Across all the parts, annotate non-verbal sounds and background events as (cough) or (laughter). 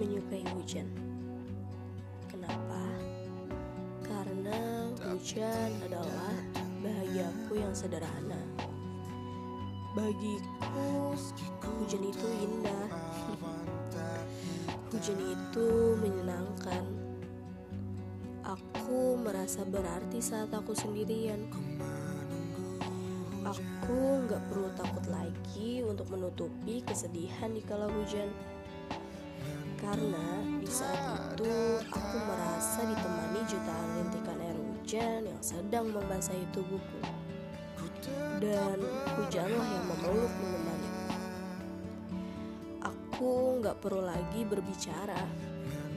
menyukai hujan. Kenapa? Karena hujan adalah bahagiaku yang sederhana. Bagiku, hujan itu indah. (laughs) Hujan itu menyenangkan. Aku merasa berarti saat aku sendirian. Aku nggak perlu takut lagi untuk menutupi kesedihan di kala hujan. Karena di saat itu aku merasa ditemani jutaan rintikan air hujan yang sedang membasahi tubuhku. Dan hujanlah yang memeluk menemaniku. Aku nggak perlu lagi berbicara,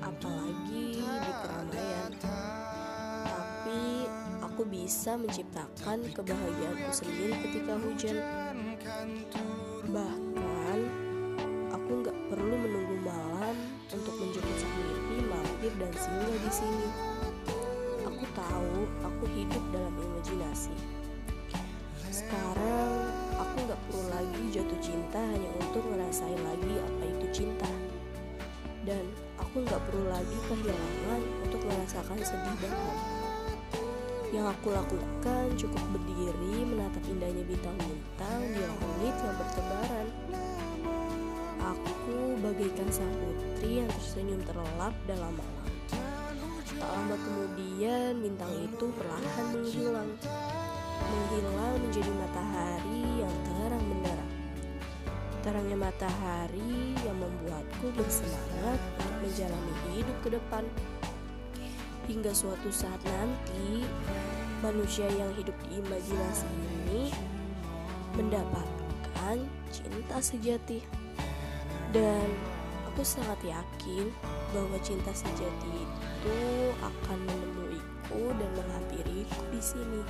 apalagi di keramaian. Tapi aku bisa menciptakan kebahagiaanku sendiri ketika hujan. Bahkan aku nggak perlu dan singgah di sini. Aku tahu aku hidup dalam imajinasi. Sekarang aku nggak perlu lagi jatuh cinta hanya untuk ngerasain lagi apa itu cinta. Dan aku nggak perlu lagi kehilangan untuk merasakan sedih dan. Yang aku lakukan cukup berdiri menatap indahnya bintang-bintang di bagaikan sang putri yang tersenyum terlelap dalam malam. Tak lama kemudian bintang itu perlahan menghilang. Menghilang menjadi matahari yang terang benderang. Terangnya matahari yang membuatku bersemangat untuk menjalani hidup ke depan. Hingga suatu saat nanti, manusia yang hidup di imajinasi ini mendapatkan cinta sejati. Dan aku sangat yakin bahwa cinta sejati itu akan menemuiku dan menghampiriku di sini.